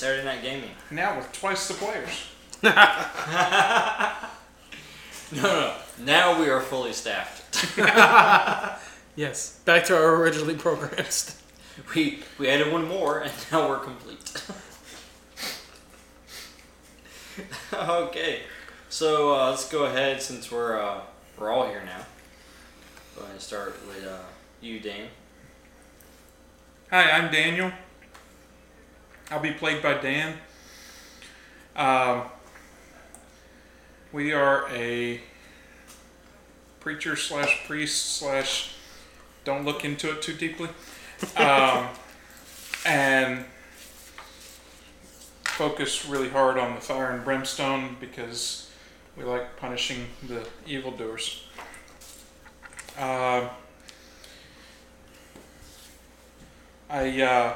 Saturday Night Gaming. Now with twice the players. No, no, now we are fully staffed. Yes, back to our originally programmed. We we added one more, and now we're complete. okay, so uh, let's go ahead since we're uh, we're all here now. Go ahead and start with uh, you, Dan. Hi, I'm Daniel. I'll be played by Dan. Um, we are a preacher slash priest slash don't look into it too deeply. Um, and focus really hard on the fire and brimstone because we like punishing the evildoers. Uh, I uh,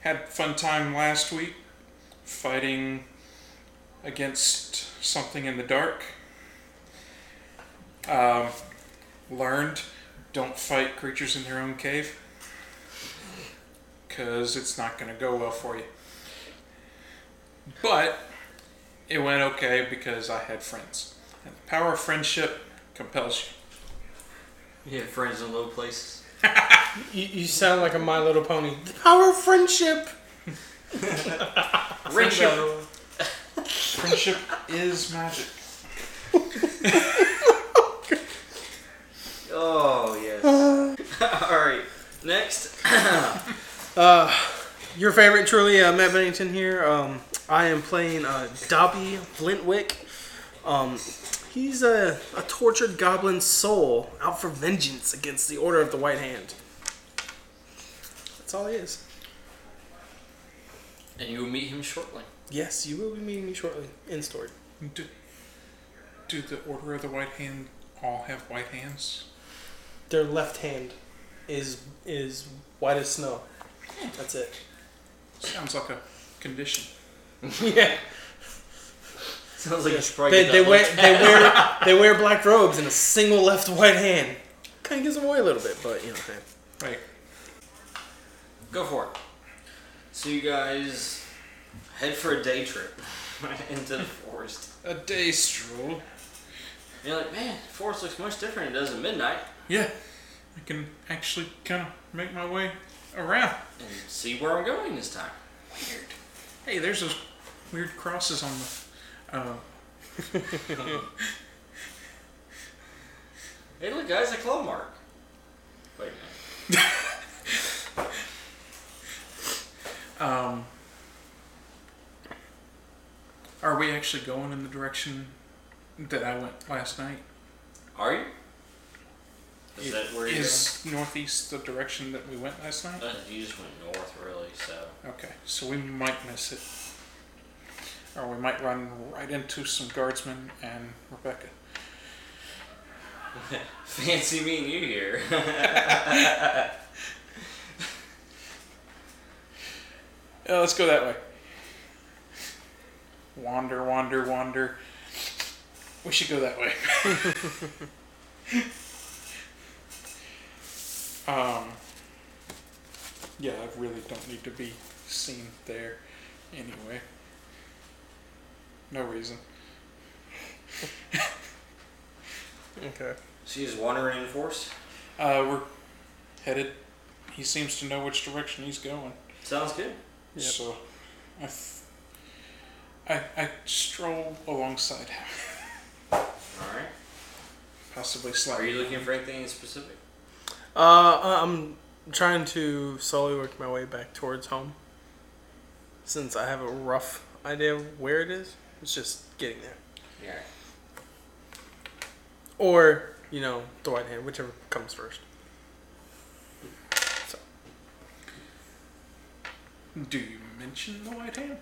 had fun time last week fighting against something in the dark. Um, learned don't fight creatures in their own cave because it's not going to go well for you. But it went okay because I had friends. And the power of friendship compels you. You have friends in low places. You, you sound like a My Little Pony. The power of friendship. Rainbow. Friendship is magic. Oh yes. All right. Next. Uh, your favorite, truly, uh, Matt Bennington here. Um, I am playing uh, Dobby Flintwick. Um, he's a, a tortured goblin soul out for vengeance against the Order of the White Hand. That's all he is. and you will meet him shortly. Yes, you will be meeting me shortly in story. Do, do the Order of the White Hand all have white hands? Their left hand is is white as snow. Hmm. That's it. Sounds like a condition. yeah. Sounds like you should probably They, get they wear they wear they wear black robes and a single left white hand. Kind of gives them away a little bit, but you know. Hey. Right. Go for it. So you guys head for a day trip into the forest. A day stroll. You're like, man, the forest looks much different than it does at midnight. Yeah. I can actually kind of make my way around. And see where I'm going this time. Weird. Hey, there's those weird crosses on the. Uh, Hey, look, guys, a claw mark. Wait a minute. um, are we actually going in the direction that I went last night? Are you? Is that where you're Is northeast the direction that we went last night? going? Uh, you just went north, really, so. Okay, so we might miss it. Or we might run right into some guardsmen and Rebecca. Fancy meeting you here. Uh, let's go that way. Wander, wander, wander. We should go that way. um, yeah, I really don't need to be seen there anyway. No reason. Okay. so he's just wandering in force? Uh, we're headed. He seems to know which direction he's going. Sounds good. Yep. So, I, f- I, I stroll alongside him, Alright. possibly Are slightly. you looking for anything in specific? Uh, I'm trying to slowly work my way back towards home. Since I have a rough idea of where it is, it's just getting there. Yeah. Or, you know, the white hand, whichever comes first. So, Do you mention the white hand?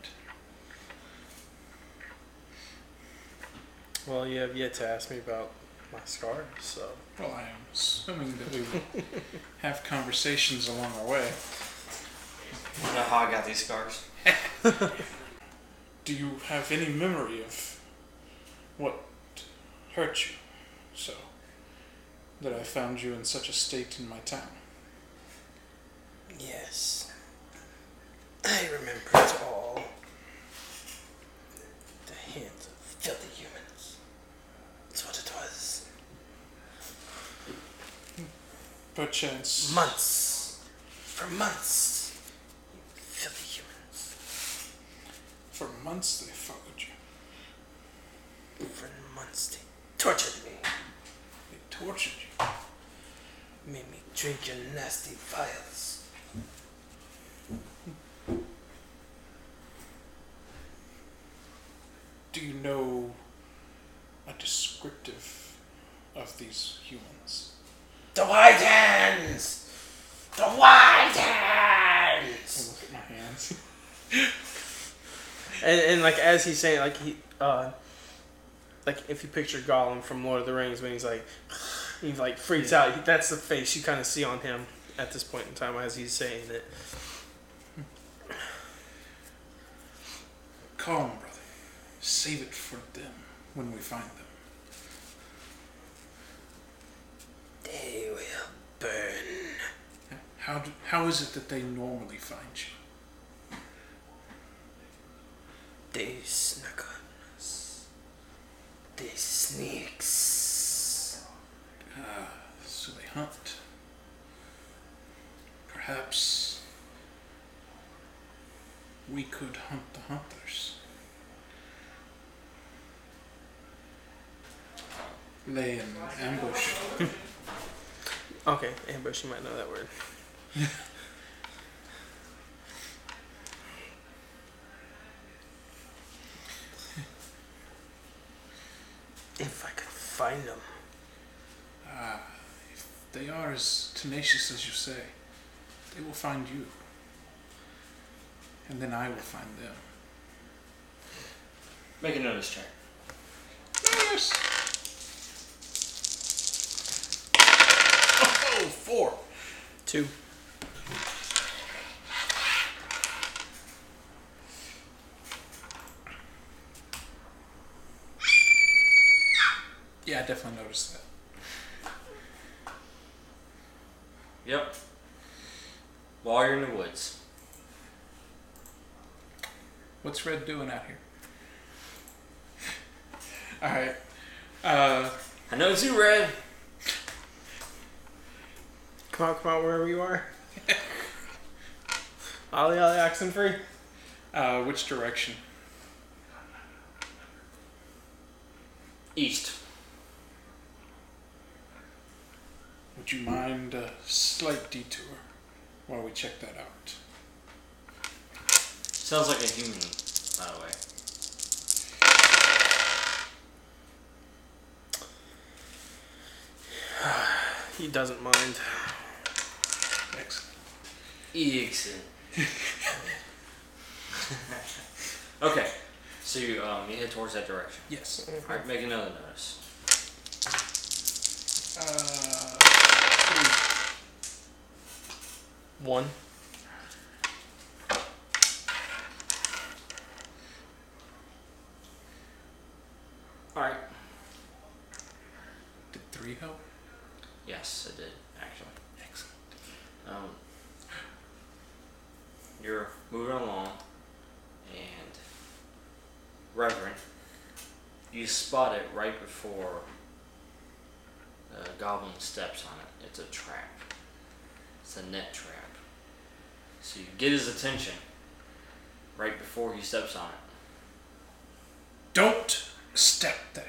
well, you have yet to ask me about my scar, so. Well, I am assuming that we will have conversations along our way. You know how I got these scars? Do you have any memory of what hurt you so that I found you in such a state in my town? Yes. I remember it all. The hands of filthy humans. That's what it was. Perchance. Months. For months. You filthy humans. For months they followed you. For months they tortured me. They tortured you. Made me drink your nasty vials. Do you know a descriptive of these humans? The white hands! The white I hands! look at my hands. And, and like as he's saying, like he, uh, like if you picture Gollum from Lord of the Rings when he's like, he like freaks out. That's the face you kind of see on him at this point in time as he's saying it. Calm, brother. Save it for them when we find them. They will burn. How, do, how is it that they normally find you? They snuck on us. They sneaks. Ah, so they hunt. Perhaps we could hunt the hunters. Lay in ambush. Okay, ambush. You might know that word. if I could find them. Ah, if they are as tenacious as you say, they will find you. And then I will find them. Make a notice check. Yes. Oh, four. Two. Yeah, I definitely noticed that. Yep. While you're in the woods. What's Red doing out here? All right. Uh, I know it's you, Red. Come out, come out, wherever you are. Ollie, Ollie, oxen free. uh, which direction? East. Would you mind a slight detour while we check that out? Sounds like a human, by the way. He doesn't mind. Excellent. Excellent. okay. So you um you head towards that direction. Yes. Alright, make another notice. Uh, One. Alright. did three help? Yes, it did, actually. Excellent. Um, you're moving along, and Reverend, you spot it right before the goblin steps on it. It's a trap. It's a net trap. So you get his attention right before he steps on it. Don't step there.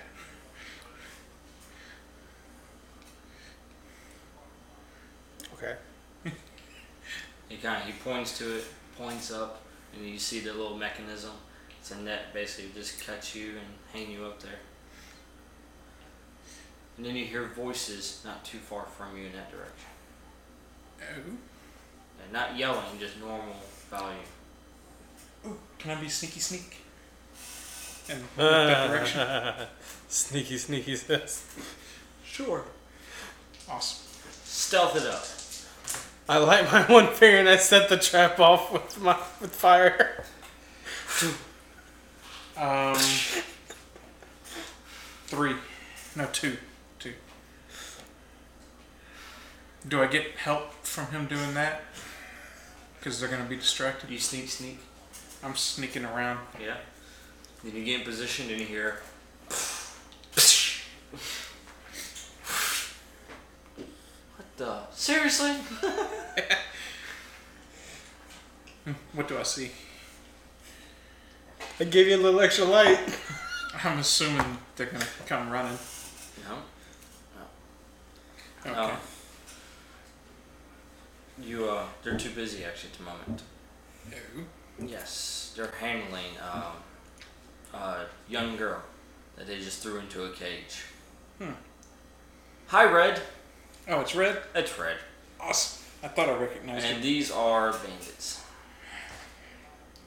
Okay. He kind of he points to it, points up, and you see the little mechanism. It's a net, basically, just catch you and hang you up there. And then you hear voices not too far from you in that direction. Oh. And not yelling, just normal volume. Ooh, can I be sneaky sneak? And move that direction? sneaky, sneaky says. Sure. Awesome. Stealth it up. I light my one finger and I set the trap off with my with fire. Um, three. No, two. Two. Do I get help from him doing that? because they're gonna be distracted. You sneak, sneak. I'm sneaking around. Yeah. Then you get in position and you hear. What the? Seriously? What do I see? I gave you a little extra light. I'm assuming they're gonna come running. No. Okay. No. You uh, they're too busy actually at the moment. No. Yes, they're handling um, a young girl that they just threw into a cage. Hmm. Hi, Red. Oh, it's red. It's Red, Awesome. I thought I recognized you. and it. these are bandits.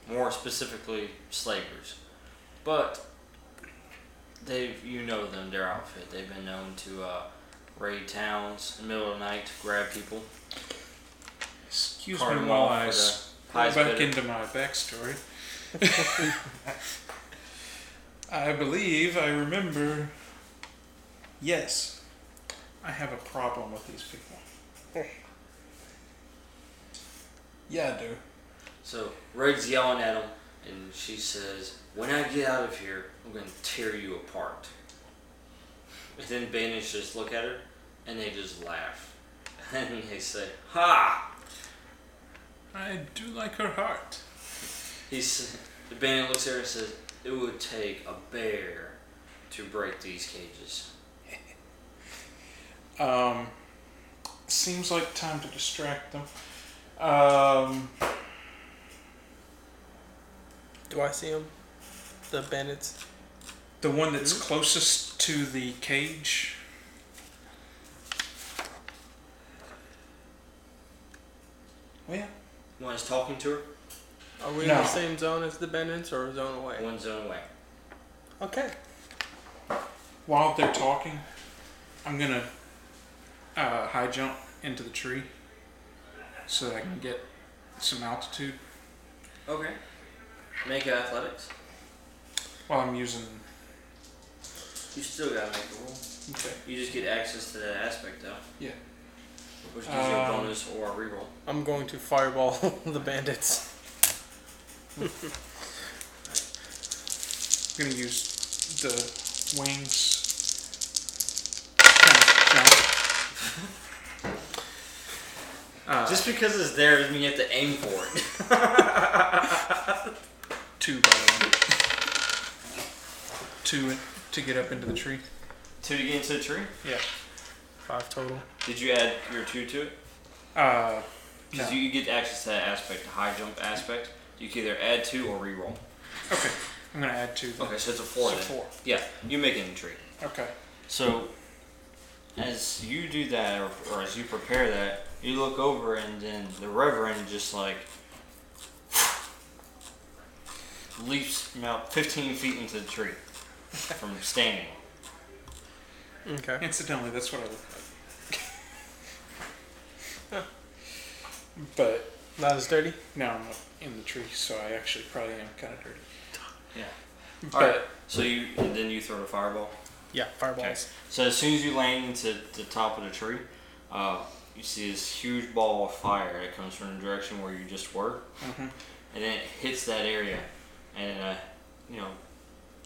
More specifically, slavers, but they you know them, their outfit. They've been known to uh, raid towns in the middle of the night, to grab people, Excuse me while I for s- the go back into my backstory. I believe I remember. Yes, I have a problem with these people. Yeah, I do. So Red's yelling at him, and she says, "When I get out of here, I'm going to tear you apart." And then Banish just look at her, and they just laugh, and they say, "Ha!" I do like her heart. He's the bandit looks at her and says, "It would take a bear to break these cages." Um, seems like time to distract them. Um, Do I see him? The bandits. the one that's closest to the cage. Well, yeah. One's talking to her, Are we in No. the same zone as the bandits or a zone away? one's zone away. Okay. While they're talking, I'm gonna uh, high jump into the tree so that I can get some altitude Okay. Make athletics. while I'm using. You still gotta make a roll. Okay. You just get access to that aspect though. Yeah. Which gives you a Um, bonus or a reroll. I'm going to fireball the bandits. I'm gonna use the wings. Kind of jump. Uh, Just because it's there doesn't mean you have to aim for it. two by the way. Two to get up into the tree. Two to get into the tree. Yeah. Five total. Did you add your two to it? Uh, Because No. you get access to that aspect, the high jump aspect. You can either add two or reroll. okay. I'm gonna add two. then. Okay, so it's a four So then. four. Yeah, you make it in tree. Okay. So, as you do that, or, or as you prepare that, you look over and then the Reverend just like leaps about 15 feet into the tree from standing. Okay. Incidentally, that's what I look like. but Not as dirty. now I'm in the tree, so I actually probably am kind of dirty. Yeah. But Alright, so you and then you throw the fireball. Yeah, fireballs. So as soon as you land into the top of the tree, uh, you see this huge ball of fire that comes from the direction where you just were, Mhm. and then it hits that area, and uh, you know,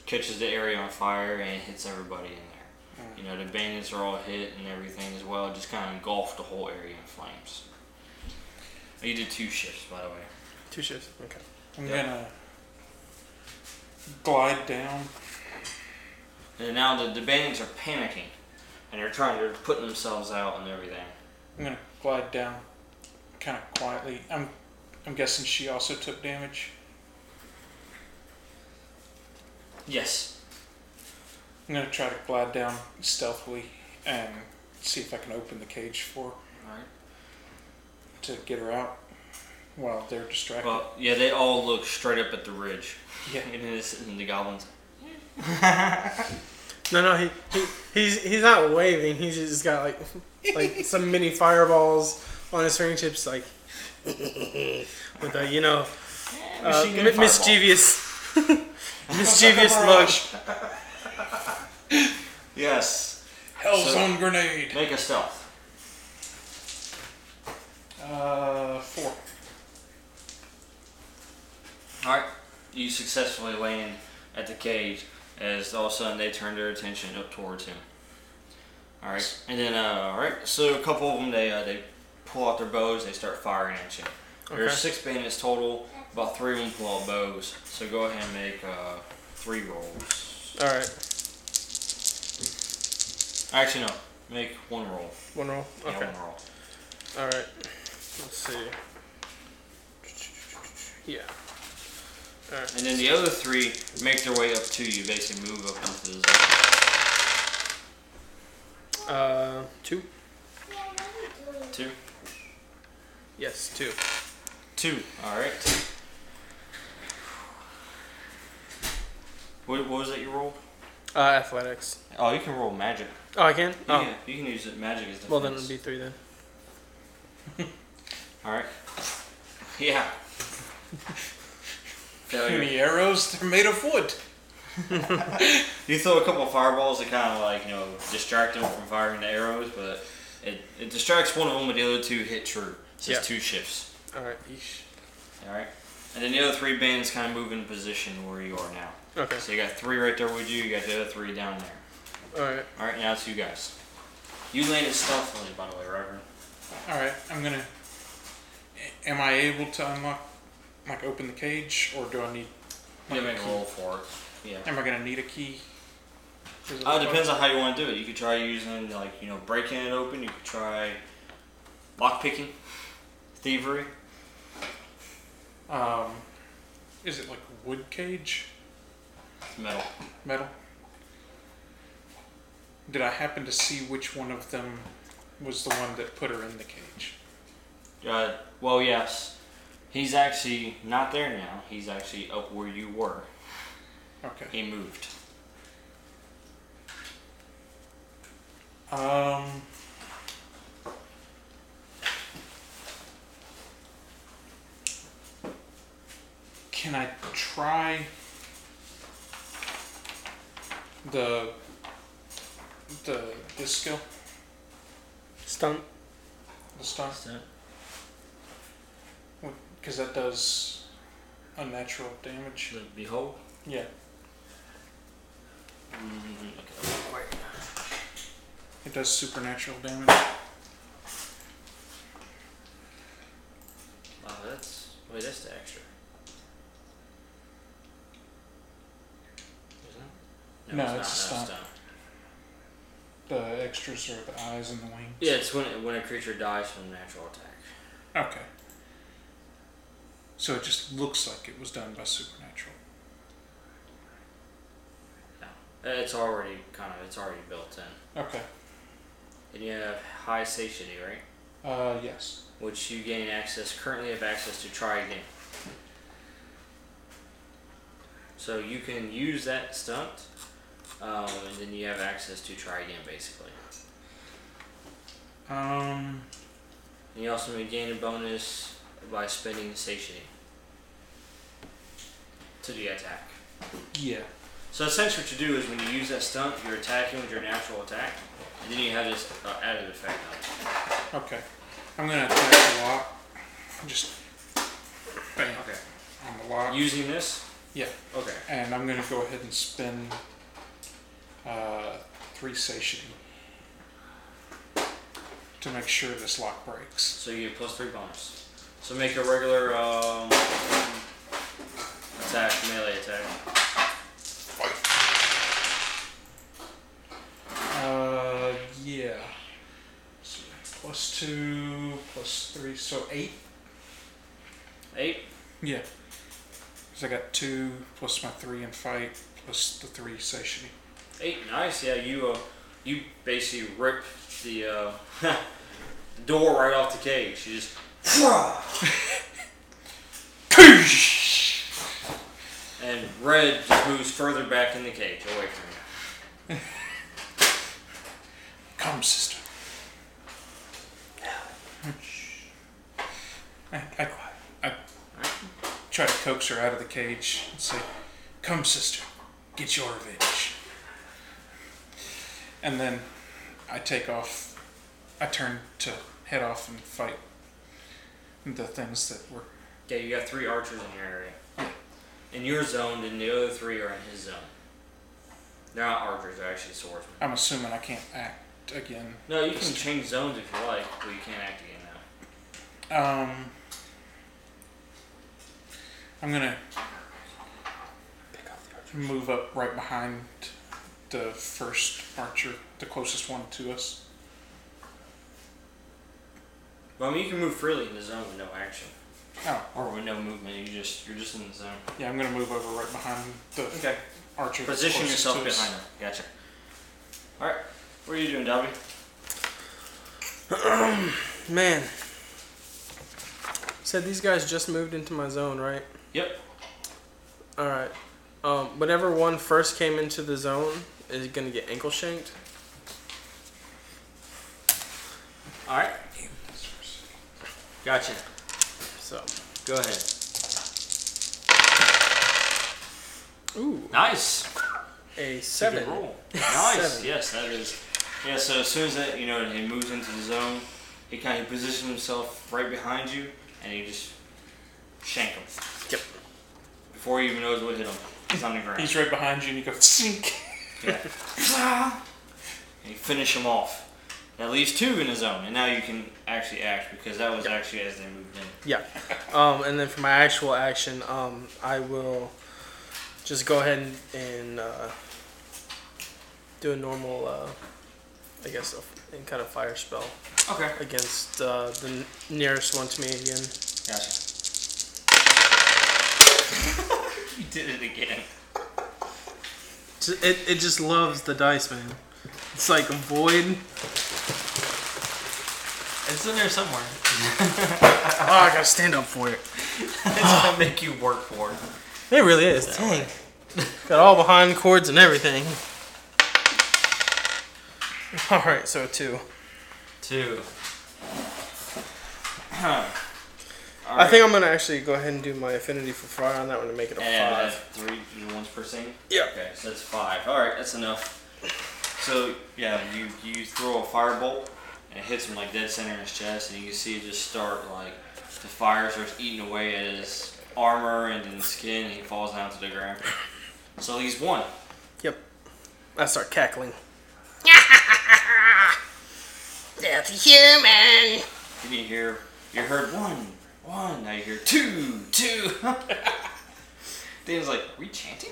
catches the area on fire and hits everybody in there. Mm. You know, the bandits are all hit and everything as well. It just kind of engulfed the whole area in flames. You did two shifts, by the way. Two shifts. Okay. I'm Yeah. gonna glide down. And now the, the bandits are panicking, and they're trying to put themselves out and everything. I'm gonna glide down, kind of quietly. I'm, I'm guessing she also took damage. Yes. I'm gonna try to glide down stealthily and see if I can open the cage for her All right. to get her out while they're distracted. Well, yeah, they all look straight up at the ridge. yeah. And, it's, and the goblins. No, no, he, he he's he's not waving. He's just got like like some mini fireballs on his fingertips, like with a you know uh, Machine gun mi- fireball. mischievous mischievous look. Yes. Hellzone grenade. Make a stealth. Uh, four. All right, you successfully land at the cage as all of a sudden they turn their attention up towards him. All right, and then uh, all right, so a couple of them they uh, they pull out their bows, they start firing at you. Okay. There's six bandits total. About three of them pull out bows. So go ahead and make uh, three rolls. All right. Actually, no, make one roll. One roll. Yeah, Okay. one roll. All right. Let's see. Yeah. All right. And then the other three make their way up to you, basically move up into the zone. Uh, two. Two. Yes, two. Two. All right. What, what was that you rolled? Uh, athletics. Oh, you can roll magic. Oh, I can. Oh, Yeah, you can use it. Magic as defense. well then it'd be three then. All right. Yeah. Failure. Any arrows? They're made of wood. You throw a couple of fireballs to kind of like you know distract them from firing the arrows, but it, it distracts one of them, but the other two hit true. So it's Yeah. two shifts. All right. Yeesh. All right. And then the other three bands kind of move in position where you are now. Okay. So you got three right there with you. You got the other three down there. All right. All right, now it's you guys. You landed stealthily, by the way, Reverend. All right, I'm gonna. Am I able to unlock, like, open the cage, or do I need? You make a roll for it. Yeah. Am I gonna need a key? It Uh, depends on how you want to do it. You could try using like you know breaking it open. You could try lock picking, thievery. Um, is it like wood cage, Metal. metal? Did I happen to see which one of them was the one that put her in the cage? Uh, well, yes. He's actually not there now. He's actually up where you were. Okay. He moved. Um. Can I try the the this skill, Stunt. the stunt? Because that does unnatural damage. The behold. Yeah. Mm, okay. It does supernatural damage. Oh, that's wait. That's the extra. It? No, not. it's a No, stunt. The extras are the eyes and the wings. Yeah, it's when when a creature dies from natural attack. Okay. So it just looks like it was done by supernatural. Uh, It's already kind of it's already built in. Okay. And you have high satiety, right? Uh, yes. Which you gain access currently have access to try again. So you can use that stunt, um, and then you have access to try again, basically. Um, And you also may gain a bonus by spending satiety to the attack. yeah. So essentially, what you do is when you use that stunt, you're attacking with your natural attack, and then you have this uh, added effect on it. Okay. I'm gonna attack the lock. Just bam Okay. on the lock. Using this. Yeah. Okay. And I'm gonna go ahead and spend uh, three satiety to make sure this lock breaks. So you get plus three bonus. So make a regular um, attack, melee attack. Uh, yeah. So plus two, plus three, so eight. Eight. Yeah. Because I got two plus my three in fight plus the three satiety. Eight. Nice. Yeah. You uh, you basically rip the uh, door right off the cage. You just. and red just moves further back in the cage, away from you. Come, sister. I, I, I try to coax her out of the cage and say, Come, sister, get your revenge. And then I take off, I turn to head off and fight the things that were. Yeah, you got three archers in your area. in your zone, and the other three are in his zone. They're not archers; they're actually swordsmen. I'm assuming I can't act again. No, you can change zones if you like, but you can't act again now. Um, I'm gonna move up right behind the first archer, the closest one to us. Well, I mean, you can move freely in the zone with no action Oh, or with no movement. You just you're just in the zone. yeah, I'm gonna move over right behind the Okay. archer. Position closest yourself to us. behind him. Gotcha. All right. What are you doing, Dobby? Man. Said these guys just moved into my zone, right? Yep. All right. Um, whenever one first came into the zone, is he gonna get ankle shanked. All right. Gotcha. So, Go ahead. ooh, Nice. a Good seven. roll. Nice. Seven. Yes, that is. Yeah. So as soon as that you know he moves into the zone, he kind of positions himself right behind you, and you just shank him. Yep. Before he even knows what hit him, he's on the ground. He's right behind you, and you go sink. Yeah. and you finish him off. That leaves two in the zone, and now you can actually act because that was actually as they moved in. Yeah. Um, and then for my actual action, um, I will just go ahead and, and uh, do a normal, uh, I guess, a, and kind of fire spell Okay. against uh, the n- nearest one to me again. Gotcha. you did it again. Ju- It, it just loves the dice, man. It's like a void. It's in there somewhere. Oh, I gotta stand up for it. It's gonna make you work for it. It really is. Dang. Got all behind cords and everything. All right, so two. Two. Huh. I think I'm gonna actually go ahead and do my affinity for fire on that one to make it a And five. three ones per scene. Yeah. Okay, so that's five. All right, that's enough. So yeah, you you throw a firebolt and it hits him like dead center in his chest, and you can see it just start like the fire starts eating away at his armor and then skin, and he falls down to the ground. So he's one. Yep. I start cackling. That's a human. Then you hear you heard one, one. Now you hear two, two. Dan's like, are we chanting?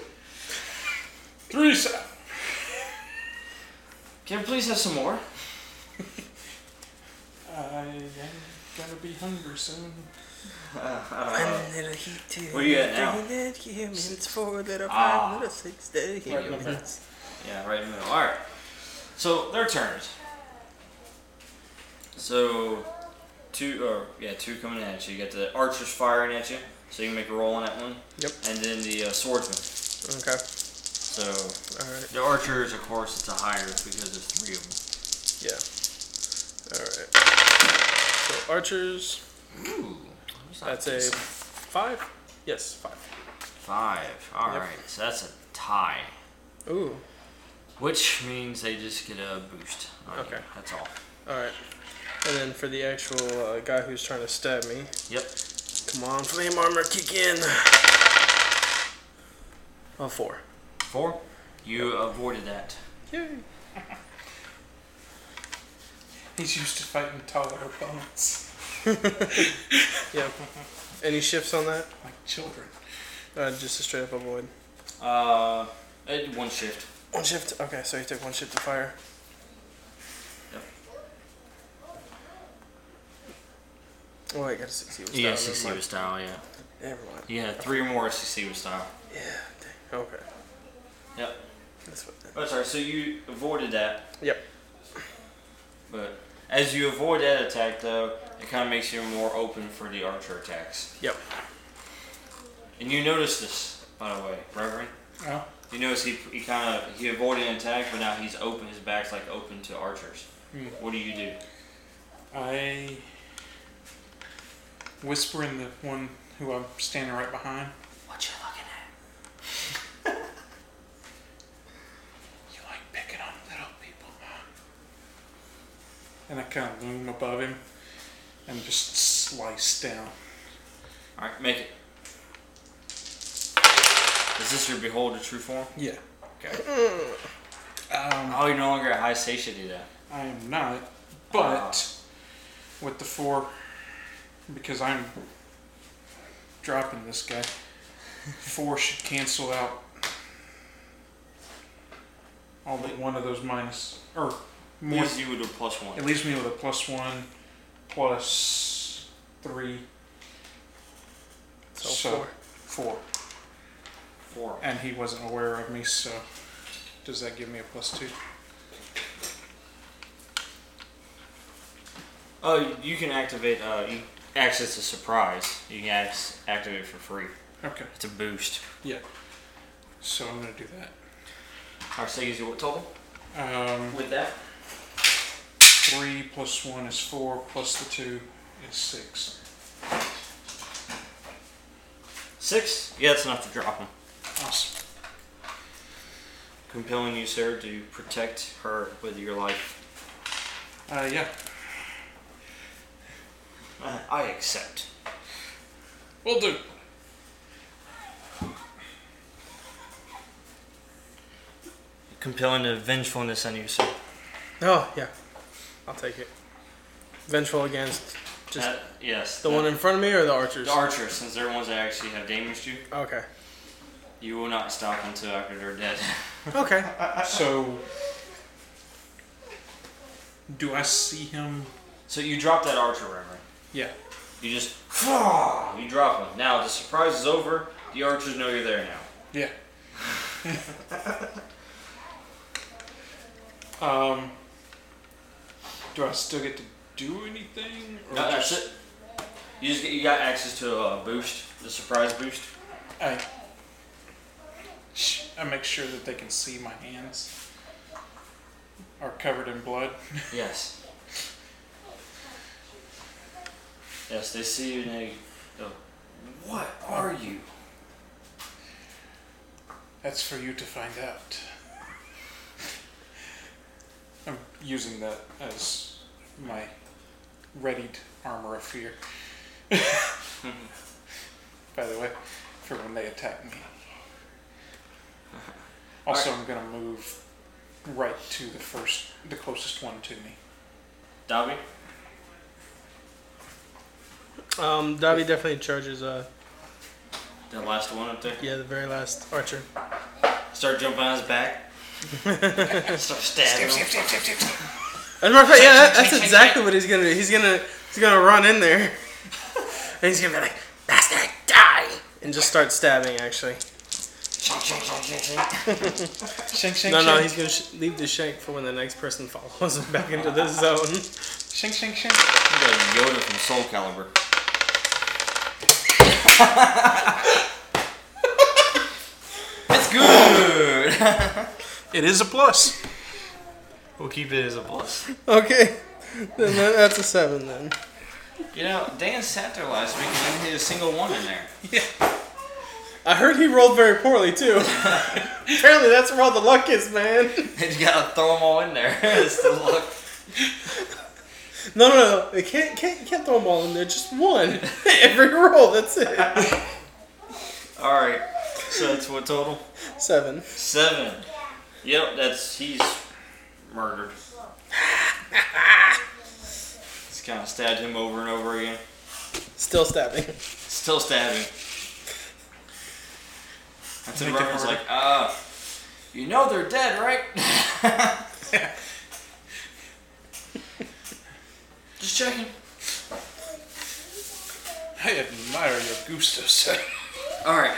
Three. se- Can I please have some more? I am gonna be hungry soon. One little heat, two where you at now? three little humans, four little Ah. five little six little Right in humans. Yeah, right in the middle. All right. So their turns. So two, or yeah, two coming at you. You got the archers firing at you, so you can make a roll on that one. Yep. And then the uh, swordsman. Okay. So All right. the archers, of course, it's a higher because there's three of them. Yeah. All right. So archers. Ooh, That's a five. Yes, five. five. All right, Yep. so that's a tie, Ooh. which means they just get a boost. on you. Okay. That's all. All right. And then for the actual uh, guy who's trying to stab me, Yep. come on, flame armor, kick in. Oh, four. Four. You avoided that. Yay. He's used to fighting taller opponents, Yep. Any shifts on that? like children. Uh, just a straight up avoid. Uh, one shift. One shift. Okay, so he took one shift to fire. Oh, wait, got a six. He was Yeah, down, CC never with style. Yeah. mind. Never mind. Yeah, three or more CC with style. Yeah. Dang. Okay. Yep. That's what. Oh, sorry. So you avoided that. Yep. But as you avoid that attack, though, it kind of makes you more open for the archer attacks. Yep. And you notice this, by the way, Reverend. Oh, You notice he, he kind of he avoided an attack, but now he's open. His back's like open to archers. Hmm. What do you do? I whisper in the one who I'm standing right behind. What you looking at? You like picking on little people, huh? And I kind of loom above him and just slice down. All right, make it. Is this your behold the true form? Yeah. Okay. Um, Oh, you're no longer at high satiety then. I am not, but with the four, because I'm dropping this guy, four should cancel out all but one of those minus, or more. Leaves you with a plus one. It leaves me with a plus one, plus three, So, So- four. four. Four. And he wasn't aware of me, so does that give me a plus two? Oh, you can activate. Uh, you access a surprise. You can act- activate for free. Okay. It's a boost. Yeah. So I'm gonna do that. Alright, so gives you what total? Um, With that? three plus one is four, plus the two is six. Six? Yeah, that's enough to drop him. Awesome. Compelling you, sir, to protect her with your life. Uh, yeah. Uh, I accept. Will do. Compelling the vengefulness on you, sir. Oh yeah, I'll take it. Vengeful against just That- yes. the that- one in front of me or the archers. The archers, since they're the ones that actually have damaged you, Okay. you will not stop until after they're dead. Okay. So, do I see him? so you drop that archer, Reverend. Yeah. You just you drop him. Now the surprise is over. The archers know you're there now. Yeah. um, do I still get to do anything? Or No, that's it. You just get, you got access to a boost, the surprise boost. I, I make sure that they can see my hands are covered in blood. Yes. Yes, they see you and they go, What are you? That's for you to find out. I'm using that as my readied armor of fear. By the way, for when they attack me. Also, I'm gonna move right to the first, the closest one to me. Dobby? Um, Dobby definitely charges. Uh, The last one up there. yeah, the very last archer. Start jumping on his back. Start stabbing him. As a matter of fact, yeah, that, that's exactly what he's gonna do. He's gonna he's gonna run in there, and he's gonna be like, "Bastard, die!" and just start stabbing. Actually, Shink, shink, shink, shink, shink. Shank, shank, no, no, shank. he's gonna sh- leave the shank for when the next person follows him back into the zone. Shank, shank, shank. You got Yoda from Soul Calibur. it's good. It is a plus. we'll keep it as a plus. Okay, then that, that's a seven then. You know, Dan sat there last week and didn't hit a single one in there. Yeah. I heard he rolled very poorly too. Apparently, that's where all the luck is, man. And you gotta throw them all in there. it's the luck. No, no, no. You can't, can't, can't throw them all in there. Just one. Every roll. That's it. All right. So that's what total? Seven. Seven. Yep, that's he's murdered. Just kind of stabbed him over and over again. Still stabbing. Still stabbing. That's when Make it Reverend's harder. like, uh, you know they're dead, right? Just checking. I admire your gusto, sir. All right.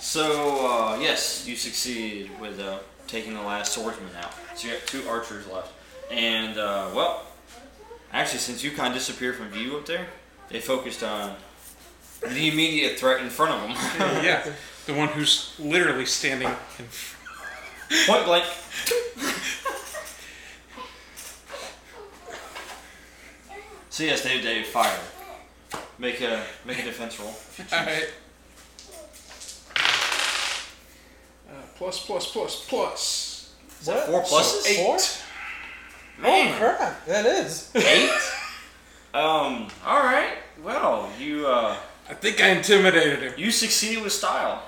So uh, yes, you succeed with uh, taking the last swordsman out. So you have two archers left, and uh, well, actually, since you kind of disappeared from view up there, they focused on the immediate threat in front of them. yeah, the one who's literally standing in. front. Point blank. so yes, they they fire. Make a make a defense roll. Alright. Uh, plus, plus, plus, plus. Is that four pluses? So eight. Four? Oh crap! That is. Eight. um. All right. Well, you uh, I think I intimidated him. you succeeded with style.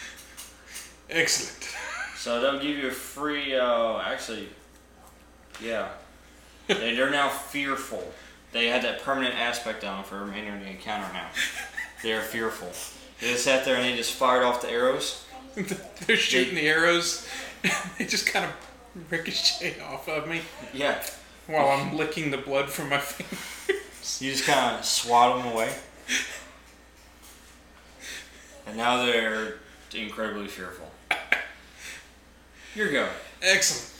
Excellent. So that'll give you a free. Uh, actually, yeah, they, they're now fearful. They had that permanent aspect on them for of the encounter now. They're fearful. They just sat there and they just fired off the arrows. They're shooting the arrows. they just kind of ricochet off of me Yeah, while I'm licking the blood from my fingers. you just kind of swat them away. And now they're incredibly fearful. Here Your go. Excellent.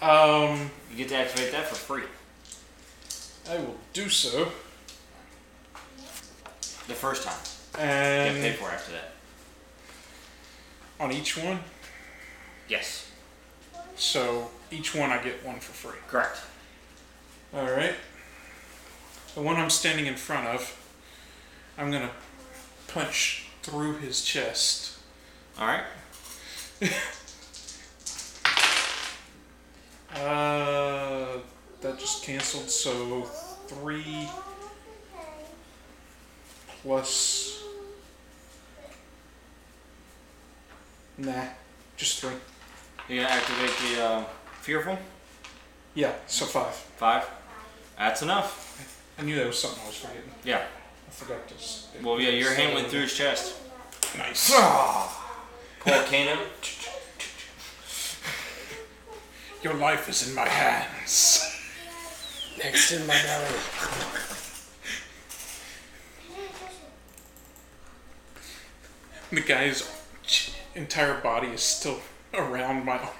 Um, You get to activate that for free. I will do so. The first time. You And get paid for after that. on each one, Yes. so each one I get one for free. Correct. All right. The one I'm standing in front of, I'm gonna punch through his chest. All right. Uh, that just canceled. So three plus. Nah, just three. You gonna activate the uh, fearful? Yeah, so five. Five. That's enough. I knew there was something I was forgetting. Yeah. I forgot to. Well, yeah. Your hand went through his chest. Nice. Pull a cane out. Your life is in my hands. Next in my belly. The guy's entire body is still around my arm.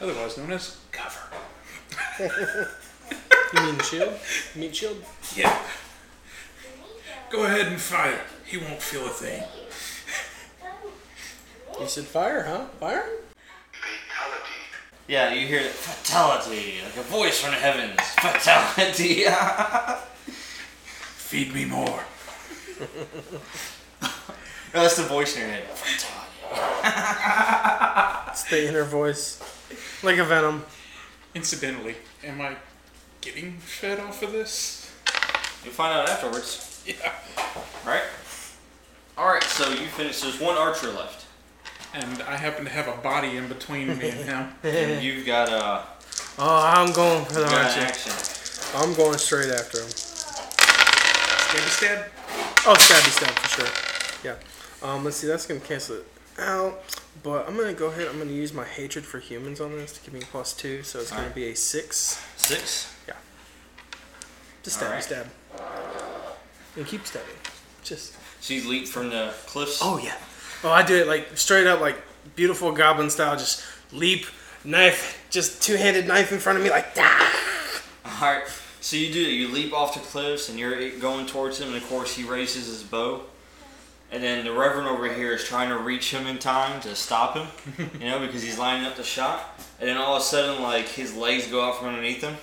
Otherwise known as cover. You mean shield? You mean shield? Yeah. Go ahead and fire. He won't feel a thing. You said fire, huh? Fire? Fatality. Yeah, you hear the fatality, like a voice from the heavens. Fatality. Feed me more. That's the voice in your head. Fatality. It's the inner voice. Like a venom. Incidentally, am I getting fed off of this? You'll find out afterwards. Yeah. Right. All right. So you finished. There's one archer left. And I happen to have a body in between me and him. And you've got a. Oh, I'm going for the you got an action. I'm going straight after him. Stabby stab. Oh, stabby stab for sure. Yeah. Um, let's see. That's gonna cancel it out. But I'm gonna go ahead. I'm gonna use my hatred for humans on this to give me a plus two. So it's gonna Alright. be a six. Six. Yeah. Just stabby Alright. stab. And keep stabbing. Just. So you leap from the cliffs. Oh yeah. Oh, I do it like straight up, like beautiful goblin style. Just leap, knife, just two-handed knife in front of me, like ah. All right. So you do it. You leap off the cliffs, and you're going towards him. And of course, he raises his bow. And then the Reverend over here is trying to reach him in time to stop him, you know, because he's lining up the shot. And then all of a sudden, like his legs go out from underneath him,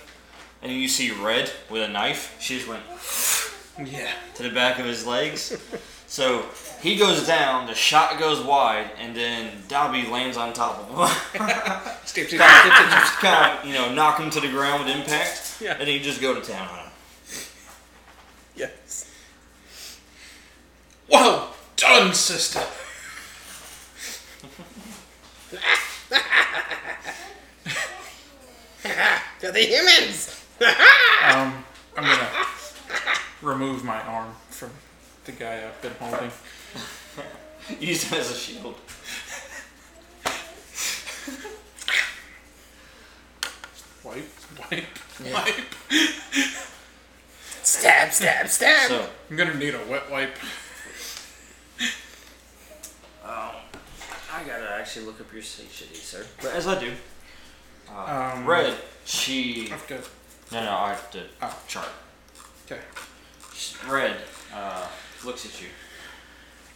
and you see Red with a knife. She just went Yeah. to the back of his legs. So he goes down, the shot goes wide, and then Dobby lands on top of him. Stab, stab, kind, stab, just kind of, you know, knock him to the ground with impact, Yeah. and then you just go to town on him. Yes. Well done, sister. To the humans. Um, I'm gonna remove my arm from the guy I've been holding. Use him as a shield. Wipe, wipe, wipe. Stab, stab, stab. So, I'm gonna need a wet wipe. um, I gotta actually look up your state shitty, sir. But as I do, uh, Um, Red, she. I've got. No, no, I have to Oh. chart. Okay. Red uh, looks at you,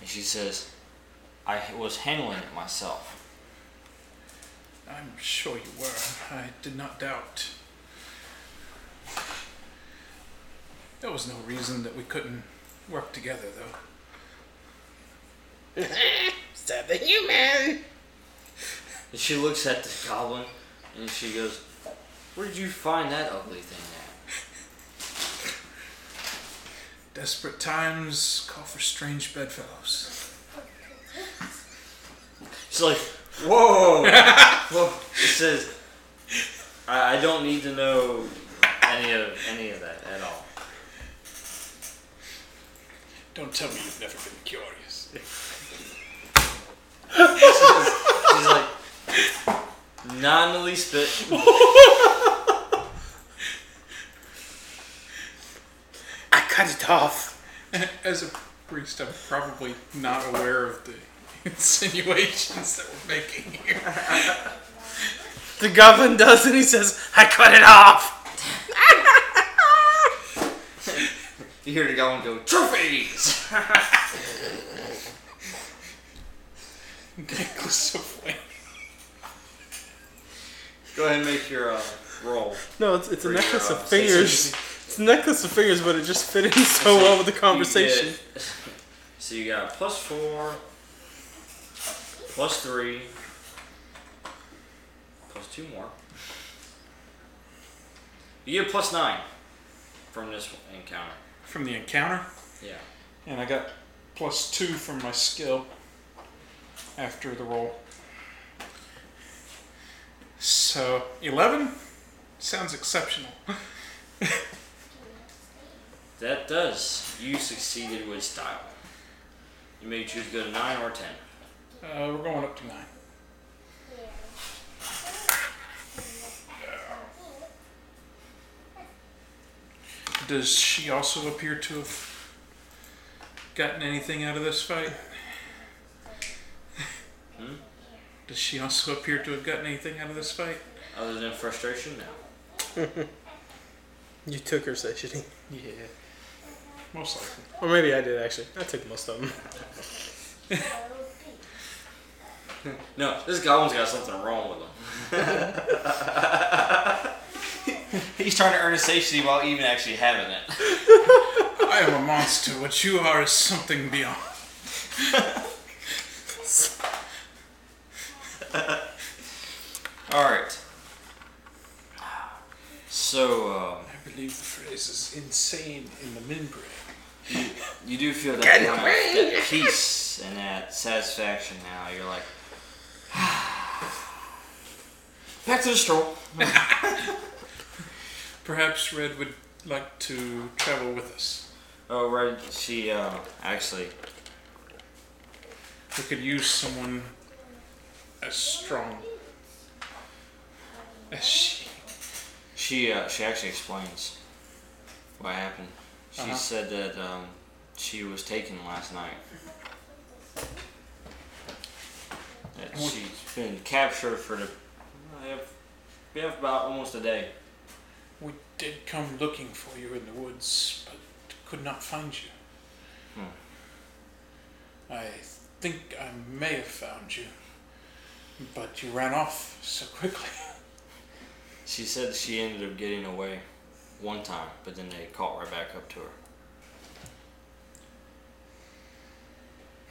and she says, "I was handling it myself." I'm sure you were. I did not doubt. There was no reason that we couldn't work together, though. Stab the human. And she looks at the goblin, and she goes, "Where did you find that ugly thing Desperate times call for strange bedfellows. She's like, whoa, whoa. It says, I, I don't need to know any of any of that at all. Don't tell me you've never been curious. She's like, not in the least bit. I cut it off. As a priest, I'm probably not aware of the insinuations that we're making here. The goblin does, and he says, "I cut it off." You hear the goblin go, trophies! Necklace of flame. Go ahead and make your uh, roll. No, it's, it's a necklace your, of uh, fingers. It's a necklace of fingers, but it just fit in so well with the You conversation. get- so you got plus four, plus three, plus two more. You get plus nine from this encounter. From the encounter, Yeah. and I got plus two from my skill after the roll. So, 11 sounds exceptional. That does. You succeeded with style. You may choose to go to nine or ten. Uh, we're going up to 9. Does she also appear to have gotten anything out of this fight? Hmm? Does she also appear to have gotten anything out of this fight? Other than frustration, no. You took her, said she. Yeah. Most likely. Or maybe I did actually. I took most of them. No, this goblin's got something wrong with him. He's trying to earn a safety while even actually having it. I am a monster. What you are is something beyond. Alright. So, um, I believe the phrase is insane in the membrane. You do feel that Get kind of that peace and that satisfaction now. You're like, back to the stroll. Perhaps Red would like to travel with us. Oh, right. She, uh, actually, We could use someone as strong as she. she, uh, she actually explains what happened. She Uh-huh. said that, um, she was taken last night. That she's been captured for the, we have, we have about almost a day. We did come looking for you in the woods, but could not find you. Hmm. I think I may have found you, but you ran off so quickly. She said she ended up getting away one time, but then they caught right back up to her.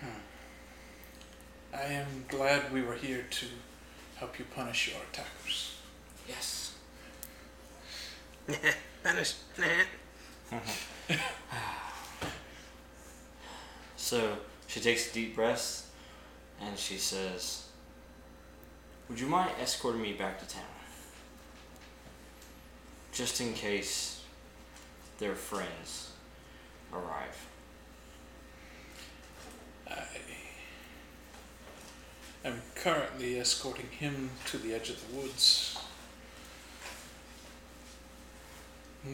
Hmm. I am glad we were here to help you punish your attackers. Yes. Spanish. So she takes a deep breath and she says, Would you mind escorting me back to town? Just in case their friends arrive. I am currently escorting him to the edge of the woods.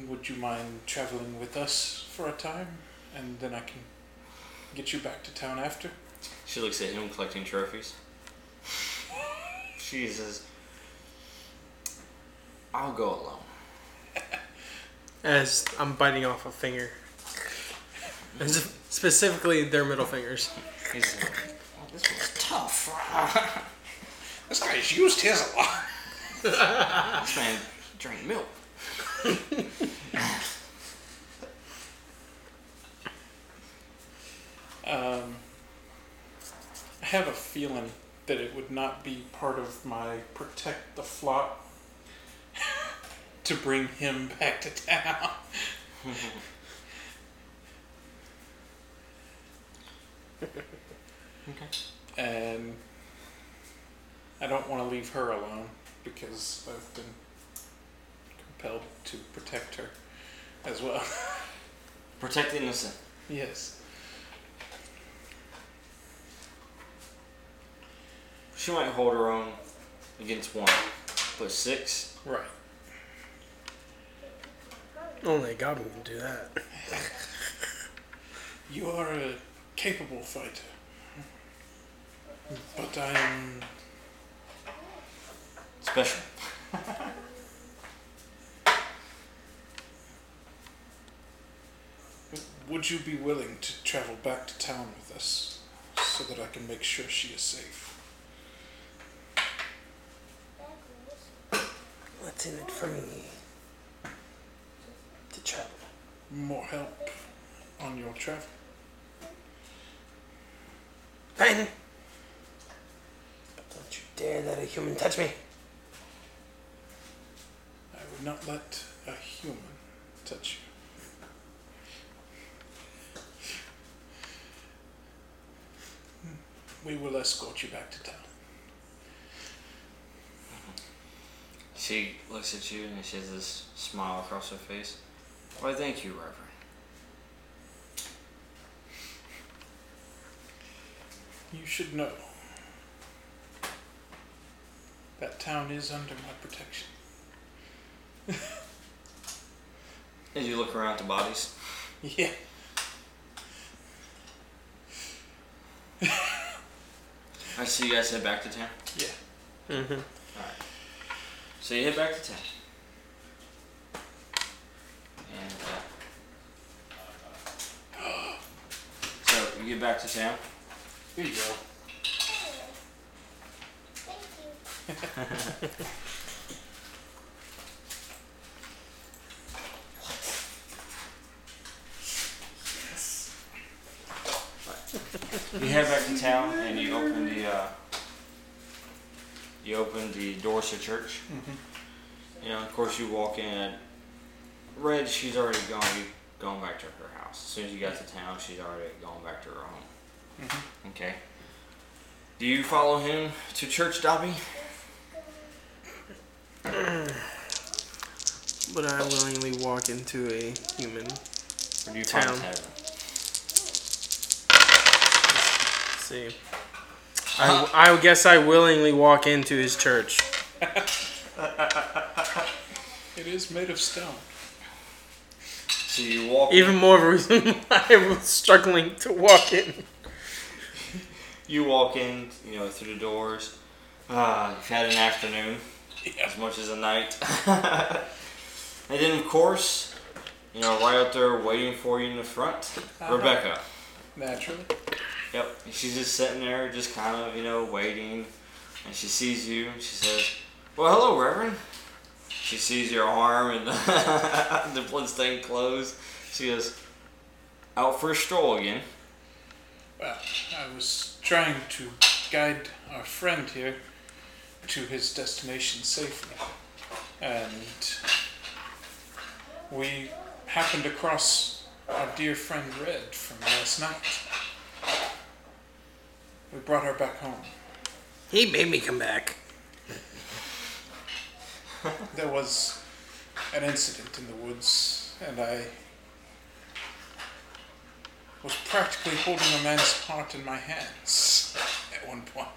Would you mind traveling with us for a time? And then I can get you back to town after? She looks at him collecting trophies. she says, I'll go alone. As I'm biting off a finger. And specifically their middle fingers. He's like, oh, this was tough. This guy's used his a lot. this man drank milk. Um, I have a feeling that it would not be part of my protect the flock to bring him back to town. Okay. And I don't want to leave her alone because I've been compelled to protect her as well. Protect the innocent. yes. She might hold her own against one, but six. Right. Only a goblin can do that. You are a capable fighter. But I am Special. Would you be willing to travel back to town with us so that I can make sure she is safe? What's in it for me? To travel. More help on your travel? Fine. But don't you dare let a human touch me. I would not let a human touch you. Hmm. We will escort you back to town. She looks at you and she has this smile across her face. Why, thank you, Reverend. You should know that town is under my protection. As you look around at the bodies, Yeah. I see you guys head back to town. Yeah. Mm-hmm. Alright. So you head back to town. And uh, so you get back to town. Here you go. You head back to town and you open the uh, you open the doors to church. You know, of course, you walk in. Red, she's already gone. You going back to her house. As soon as you got to town, she's already gone back to her home. Mm-hmm. Okay. Do you follow him to church, Dobby? But I willingly walk into a human. Or do you Town. find heaven? see. I, I guess I willingly walk into his church. It is made of stone. So you walk. Even more of a reason why I was struggling to walk in. You walk in, you know, through the doors. Ah, you've had an afternoon. Yeah. as much as a night. and then, of course, you know, right out there waiting for you in the front, Uh-huh. Rebecca. Naturally. Yep, she's just sitting there, just kind of, you know, waiting. And she sees you, and she says, "Well, hello, Reverend." She sees your arm and the bloodstained clothes. She goes, "Out for a stroll again." Well, I was trying to guide our friend here to his destination safely. And we happened across our dear friend Red from last night. We brought her back home. He made me come back. There was an incident in the woods, and I was practically holding a man's heart in my hands at one point.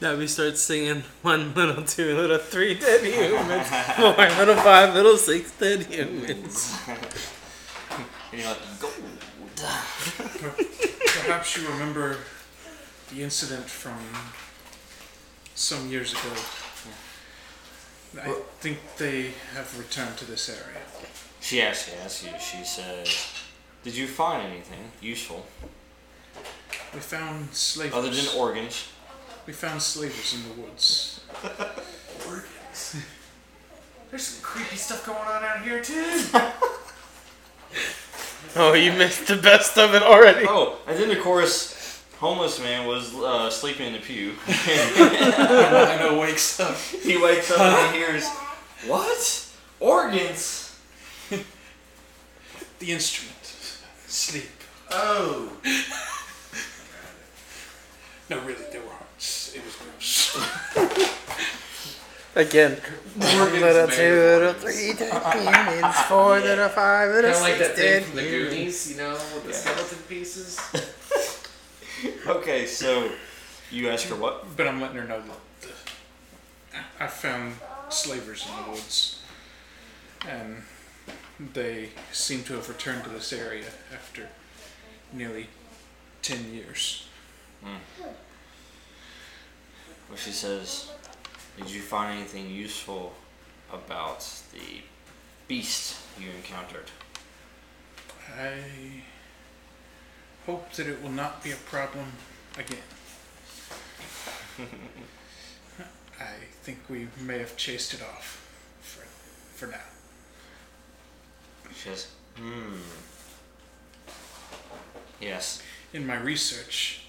Now we start singing one little, two little, three dead humans, four little, five little, six dead humans. And you're like, "Gold." Perhaps you remember the incident from some years ago. I think they have returned to this area. She actually asks you. She says, "Did you find anything useful We found slavers. other than organs?" we found slavers in the woods. Organs. There's some creepy stuff going on out here too. Oh, you missed the best of it already. Oh, and then of course, homeless man was uh, sleeping in the pew. I know wakes up. he wakes up and he hears, "What? Organs?" The instrument. Sleep. Oh. No, really, they were hearts. It was gross. Again, one little, two little, three dead humans, four little, five little, Kind of like that six thing dead from the. Goonies, you know, with the skeleton pieces. Okay, so you ask her what? But I'm letting her know that the, I found slavers in the woods, and they seem to have returned to this area after nearly ten years. Hmm. Well, she says, Did you find anything useful about the beast you encountered? I hope that it will not be a problem again. I think we may have chased it off for, for now. She says, Hmm. Yes. In my research,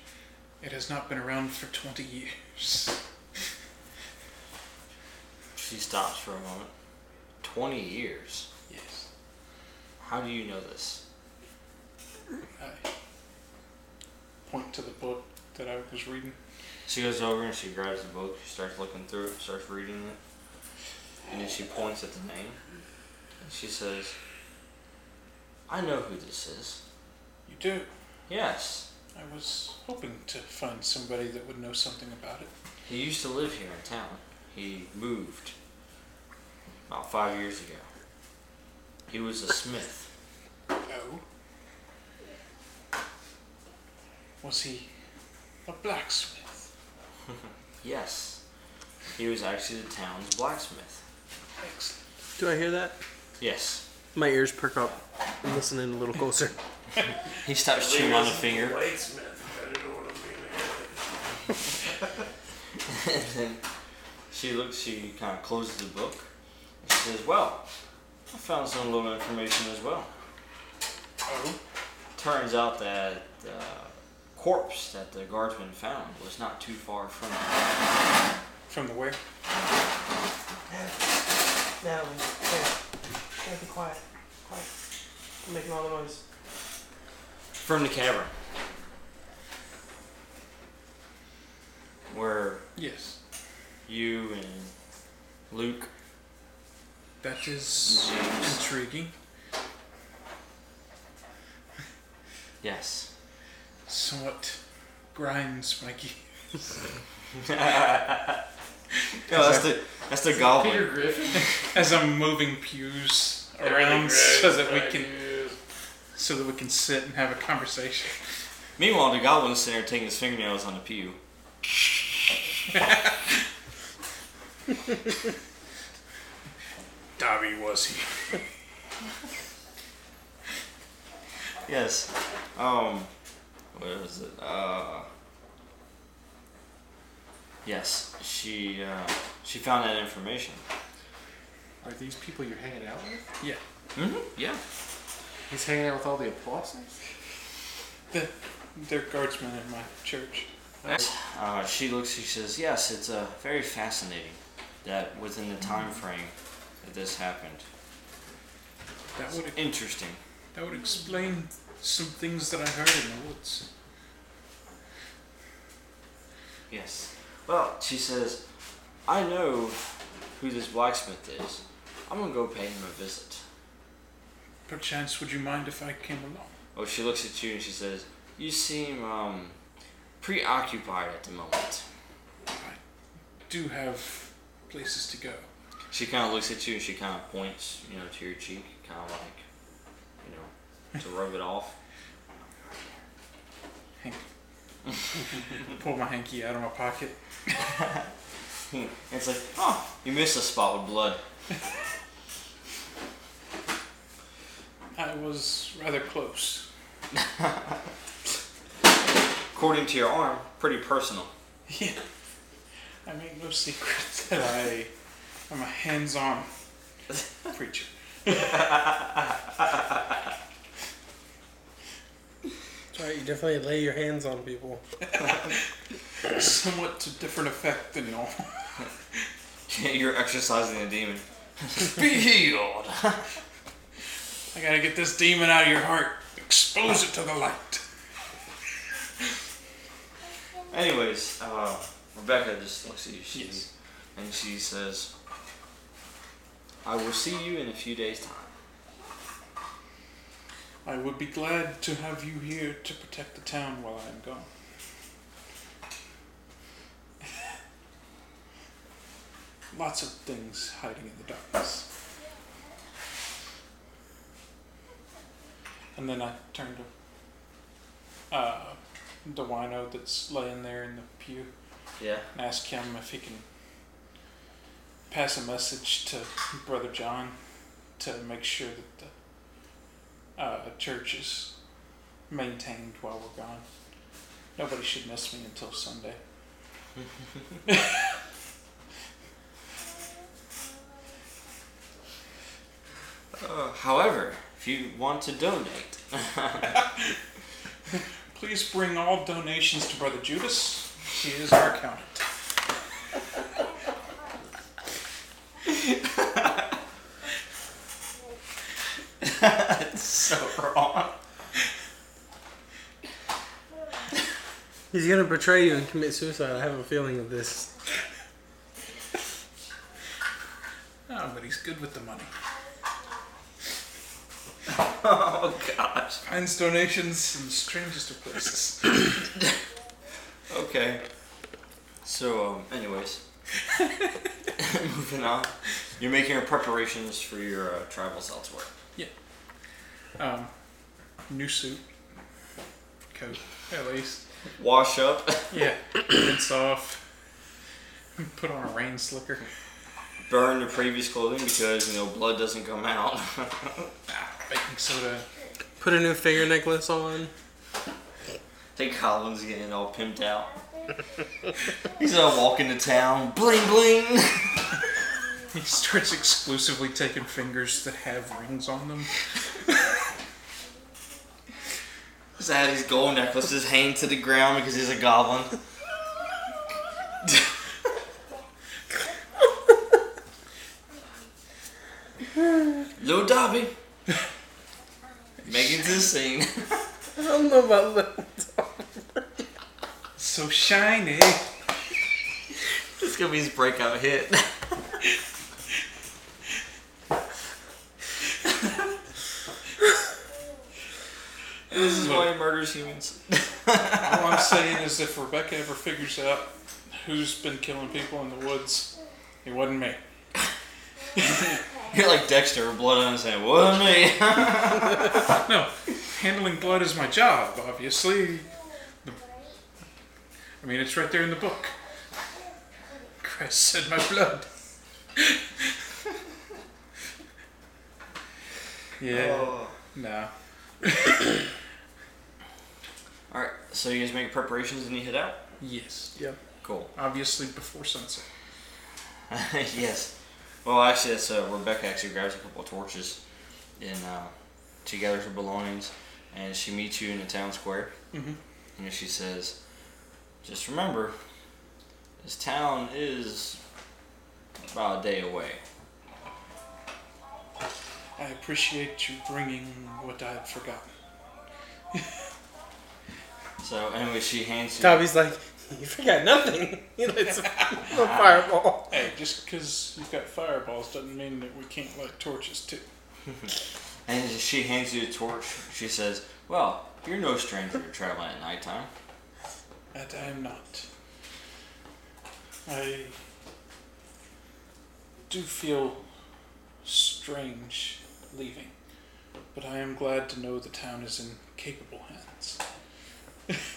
it has not been around for 20 years. She stops for a moment. 20 years. Yes. How do you know this? I point to the book that I was reading. She goes over and she grabs the book, she starts looking through it, starts reading it, and then she points at the name. And she says, I know who this is. You do. Yes. I was hoping to find somebody that would know something about it. He used to live here in town. He moved about five years ago. He was a smith. Oh. Was he a blacksmith? Yes. He was actually the town's blacksmith. Excellent. Do I hear that? Yes. My ears perk up. I'm listening a little closer. He stops chewing on a finger. and then she looks, she kind of closes the book. She says, Well, I found some little information as well. Oh. Turns out that the corpse that the guardsman found was not too far from From the where? Now, hey, be quiet. Quiet. I'm making all the noise. from the cavern. Where Yes. you and Luke That is intriguing. Yes. Somewhat grinds my gears. Yeah, that's the that's the goblin. Peter Griffin. As I'm moving pews around so that we can so that we can sit and have a conversation. Meanwhile, the goblin's sitting there taking his fingernails on the pew. Dobby was he? Yes. Um. Where is it? Uh. Yes, she uh, she found that information. Are these people you're hanging out with? Yeah. Mm-hmm. Yeah. He's hanging out with all the apostles? The, they're guardsmen in my church. Uh, she looks. She says, "Yes, it's uh, very fascinating that within the time frame that this happened. That would Interesting. that would explain some things that I heard in the woods. Yes. Well, she says, I know who this blacksmith is. I'm gonna go pay him a visit. Perchance, would you mind if I came along? Oh, she looks at you and she says, "You seem um preoccupied at the moment." I Do have places to go. She kind of looks at you and she kind of points, you know, to your cheek, kind of like, to rub it off. Pull my hanky out of my pocket. It's like, oh, you missed a spot with blood. I was rather close. According to your arm, pretty personal. Yeah. I make no secret that I am a hands-on preacher. Right, you definitely lay your hands on people. Somewhat to different effect than normal. You're exercising a demon. Be healed. I gotta get this demon out of your heart. Expose it to the light. Anyways, uh, Rebecca just looks at you. She, yes. And she says, I will see you in a few days' time. I would be glad to have you here to protect the town while I am gone. Lots of things hiding in the darkness. And then I turn to uh, the wino that's laying there in the pew Yeah? and ask him if he can pass a message to Brother John to make sure that the uh, church is maintained while we're gone. Nobody should miss me until Sunday. Uh, however, if you want to donate, Please bring all donations to Brother Judas. He is our accountant. it's so wrong. He's gonna betray you and commit suicide. I have a feeling of this. Oh, but he's good with the money. Oh, gosh. Finds donations in the strangest of places. Okay. So, um, anyways. Moving on. You're making your preparations for your uh, travels elsewhere. Um, new suit, coat, at least. Wash up. Yeah, rinse off. Put on a rain slicker. Burn the previous clothing because, you know, blood doesn't come out. Ah, baking soda. Put a new finger necklace on. think Colin's getting all pimped out. He's all walking to town. Bling bling! He starts exclusively taking fingers that have rings on them. He's had his gold necklaces hanging to the ground because he's a goblin. Little Dobby. Making to the scene. I don't know about that. So shiny. This is gonna be his breakout hit. this is murders humans. All I'm saying is if Rebecca ever figures out who's been killing people in the woods, it wasn't me. You're like Dexter with blood on his hand. What me? No, handling blood is my job, obviously. I mean, it's right there in the book. Christ said my blood. yeah, Oh. no. Alright, so you guys make preparations and you head out? Yes. Yeah. Cool. Obviously before sunset. yes. Well, actually, that's uh, Rebecca actually grabs a couple of torches and uh, she gathers her belongings and she meets you in the town square. Mhm. And she says, just remember, this town is about a day away. I appreciate you bringing what I had forgotten. So, anyway, she hands you. Dobby's like, you forgot nothing. He lights a, a fireball. Hey, just because you've got fireballs doesn't mean that we can't light torches too. And she hands you a torch. She says, Well, you're no stranger to traveling at nighttime. That I am not. I do feel strange leaving, but I am glad to know the town is in capable hands. Thanks